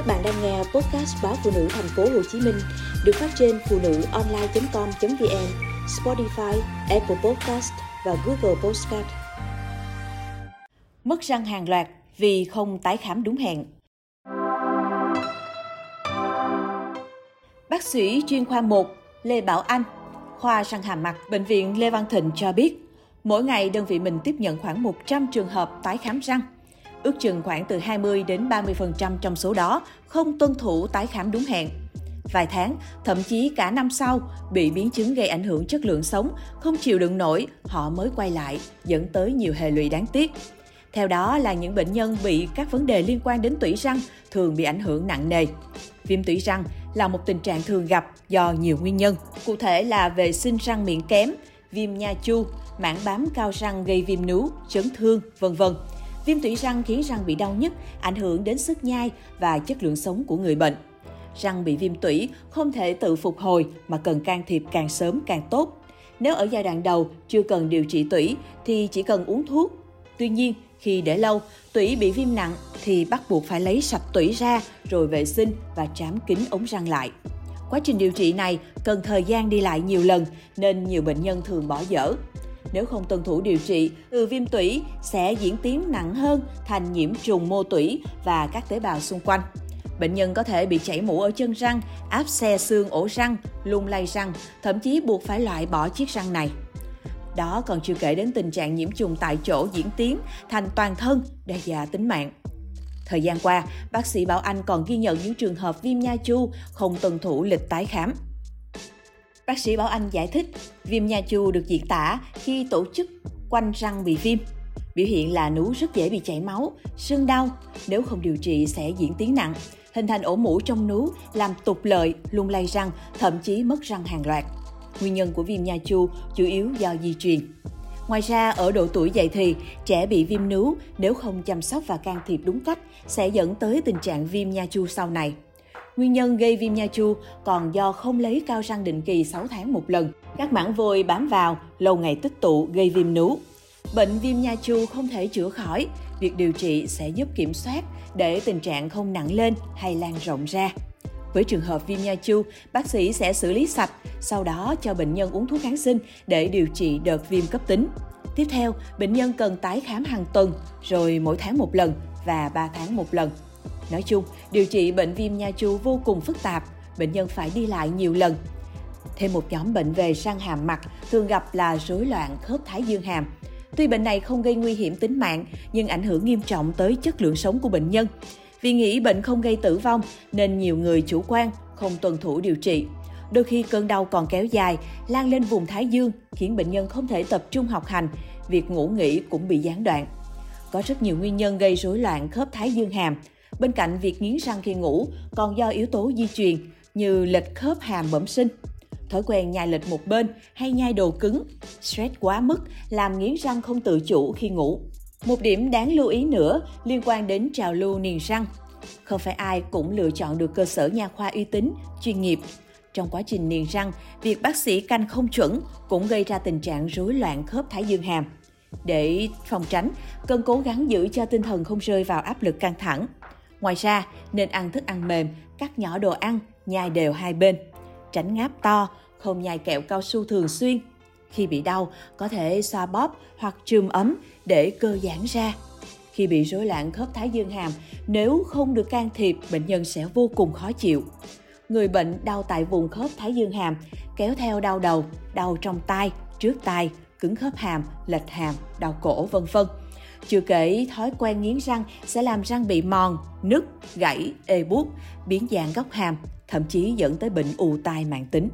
Các bạn đang nghe podcast báo phụ nữ thành phố Hồ Chí Minh được phát trên phụ nữ online.com.vn, Spotify, Apple Podcast và Google Podcast. Mất răng hàng loạt vì không tái khám đúng hẹn. Bác sĩ chuyên khoa 1 Lê Bảo Anh, khoa răng hàm mặt, bệnh viện Lê Văn Thịnh cho biết, mỗi ngày đơn vị mình tiếp nhận khoảng 100 trường hợp tái khám răng. Ước chừng khoảng từ 20 đến 30% trong số đó không tuân thủ tái khám đúng hẹn. Vài tháng, thậm chí cả năm sau, bị biến chứng gây ảnh hưởng chất lượng sống, không chịu đựng nổi, họ mới quay lại, dẫn tới nhiều hệ lụy đáng tiếc. Theo đó là những bệnh nhân bị các vấn đề liên quan đến tủy răng thường bị ảnh hưởng nặng nề. Viêm tủy răng là một tình trạng thường gặp do nhiều nguyên nhân, cụ thể là vệ sinh răng miệng kém, viêm nha chu, mảng bám cao răng gây viêm nú, chấn thương, vân vân. Viêm tủy răng khiến răng bị đau nhức, ảnh hưởng đến sức nhai và chất lượng sống của người bệnh. Răng bị viêm tủy không thể tự phục hồi mà cần can thiệp càng sớm càng tốt. Nếu ở giai đoạn đầu chưa cần điều trị tủy thì chỉ cần uống thuốc. Tuy nhiên, khi để lâu, tủy bị viêm nặng thì bắt buộc phải lấy sạch tủy ra rồi vệ sinh và trám kín ống răng lại. Quá trình điều trị này cần thời gian đi lại nhiều lần nên nhiều bệnh nhân thường bỏ dở. Nếu không tuân thủ điều trị, từ viêm tủy sẽ diễn tiến nặng hơn thành nhiễm trùng mô tủy và các tế bào xung quanh. Bệnh nhân có thể bị chảy mũ ở chân răng, áp xe xương ổ răng, lung lay răng, thậm chí buộc phải loại bỏ chiếc răng này. Đó còn chưa kể đến tình trạng nhiễm trùng tại chỗ diễn tiến thành toàn thân, đe dọa tính mạng. Thời gian qua, bác sĩ Bảo Anh còn ghi nhận những trường hợp viêm nha chu không tuân thủ lịch tái khám. Bác sĩ Bảo Anh giải thích, viêm nha chu được diễn tả khi tổ chức quanh răng bị viêm. Biểu hiện là nú rất dễ bị chảy máu, sưng đau, nếu không điều trị sẽ diễn tiến nặng, hình thành ổ mũ trong nú, làm tụt lợi, lung lay răng, thậm chí mất răng hàng loạt. Nguyên nhân của viêm nha chu chủ yếu do di truyền. Ngoài ra, ở độ tuổi dậy thì, trẻ bị viêm nướu nếu không chăm sóc và can thiệp đúng cách sẽ dẫn tới tình trạng viêm nha chu sau này. Nguyên nhân gây viêm nha chu còn do không lấy cao răng định kỳ 6 tháng một lần. Các mảng vôi bám vào, lâu ngày tích tụ gây viêm nú. Bệnh viêm nha chu không thể chữa khỏi, việc điều trị sẽ giúp kiểm soát để tình trạng không nặng lên hay lan rộng ra. Với trường hợp viêm nha chu, bác sĩ sẽ xử lý sạch, sau đó cho bệnh nhân uống thuốc kháng sinh để điều trị đợt viêm cấp tính. Tiếp theo, bệnh nhân cần tái khám hàng tuần, rồi mỗi tháng một lần và 3 tháng một lần. Nói chung, điều trị bệnh viêm nha chu vô cùng phức tạp, bệnh nhân phải đi lại nhiều lần. Thêm một nhóm bệnh về sang hàm mặt thường gặp là rối loạn khớp thái dương hàm. Tuy bệnh này không gây nguy hiểm tính mạng, nhưng ảnh hưởng nghiêm trọng tới chất lượng sống của bệnh nhân. Vì nghĩ bệnh không gây tử vong nên nhiều người chủ quan, không tuân thủ điều trị. Đôi khi cơn đau còn kéo dài, lan lên vùng thái dương, khiến bệnh nhân không thể tập trung học hành, việc ngủ nghỉ cũng bị gián đoạn. Có rất nhiều nguyên nhân gây rối loạn khớp thái dương hàm. Bên cạnh việc nghiến răng khi ngủ, còn do yếu tố di truyền như lệch khớp hàm bẩm sinh, thói quen nhai lệch một bên hay nhai đồ cứng, stress quá mức làm nghiến răng không tự chủ khi ngủ. Một điểm đáng lưu ý nữa liên quan đến trào lưu niềng răng. Không phải ai cũng lựa chọn được cơ sở nha khoa uy tín, chuyên nghiệp. Trong quá trình niềng răng, việc bác sĩ canh không chuẩn cũng gây ra tình trạng rối loạn khớp thái dương hàm. Để phòng tránh, cần cố gắng giữ cho tinh thần không rơi vào áp lực căng thẳng. Ngoài ra, nên ăn thức ăn mềm, cắt nhỏ đồ ăn, nhai đều hai bên. Tránh ngáp to, không nhai kẹo cao su thường xuyên. Khi bị đau, có thể xoa bóp hoặc chườm ấm để cơ giãn ra. Khi bị rối loạn khớp thái dương hàm, nếu không được can thiệp, bệnh nhân sẽ vô cùng khó chịu. Người bệnh đau tại vùng khớp thái dương hàm, kéo theo đau đầu, đau trong tai, trước tai, cứng khớp hàm, lệch hàm, đau cổ vân vân. Chưa kể thói quen nghiến răng sẽ làm răng bị mòn, nứt, gãy, ê buốt, biến dạng góc hàm, thậm chí dẫn tới bệnh ù tai mạng tính.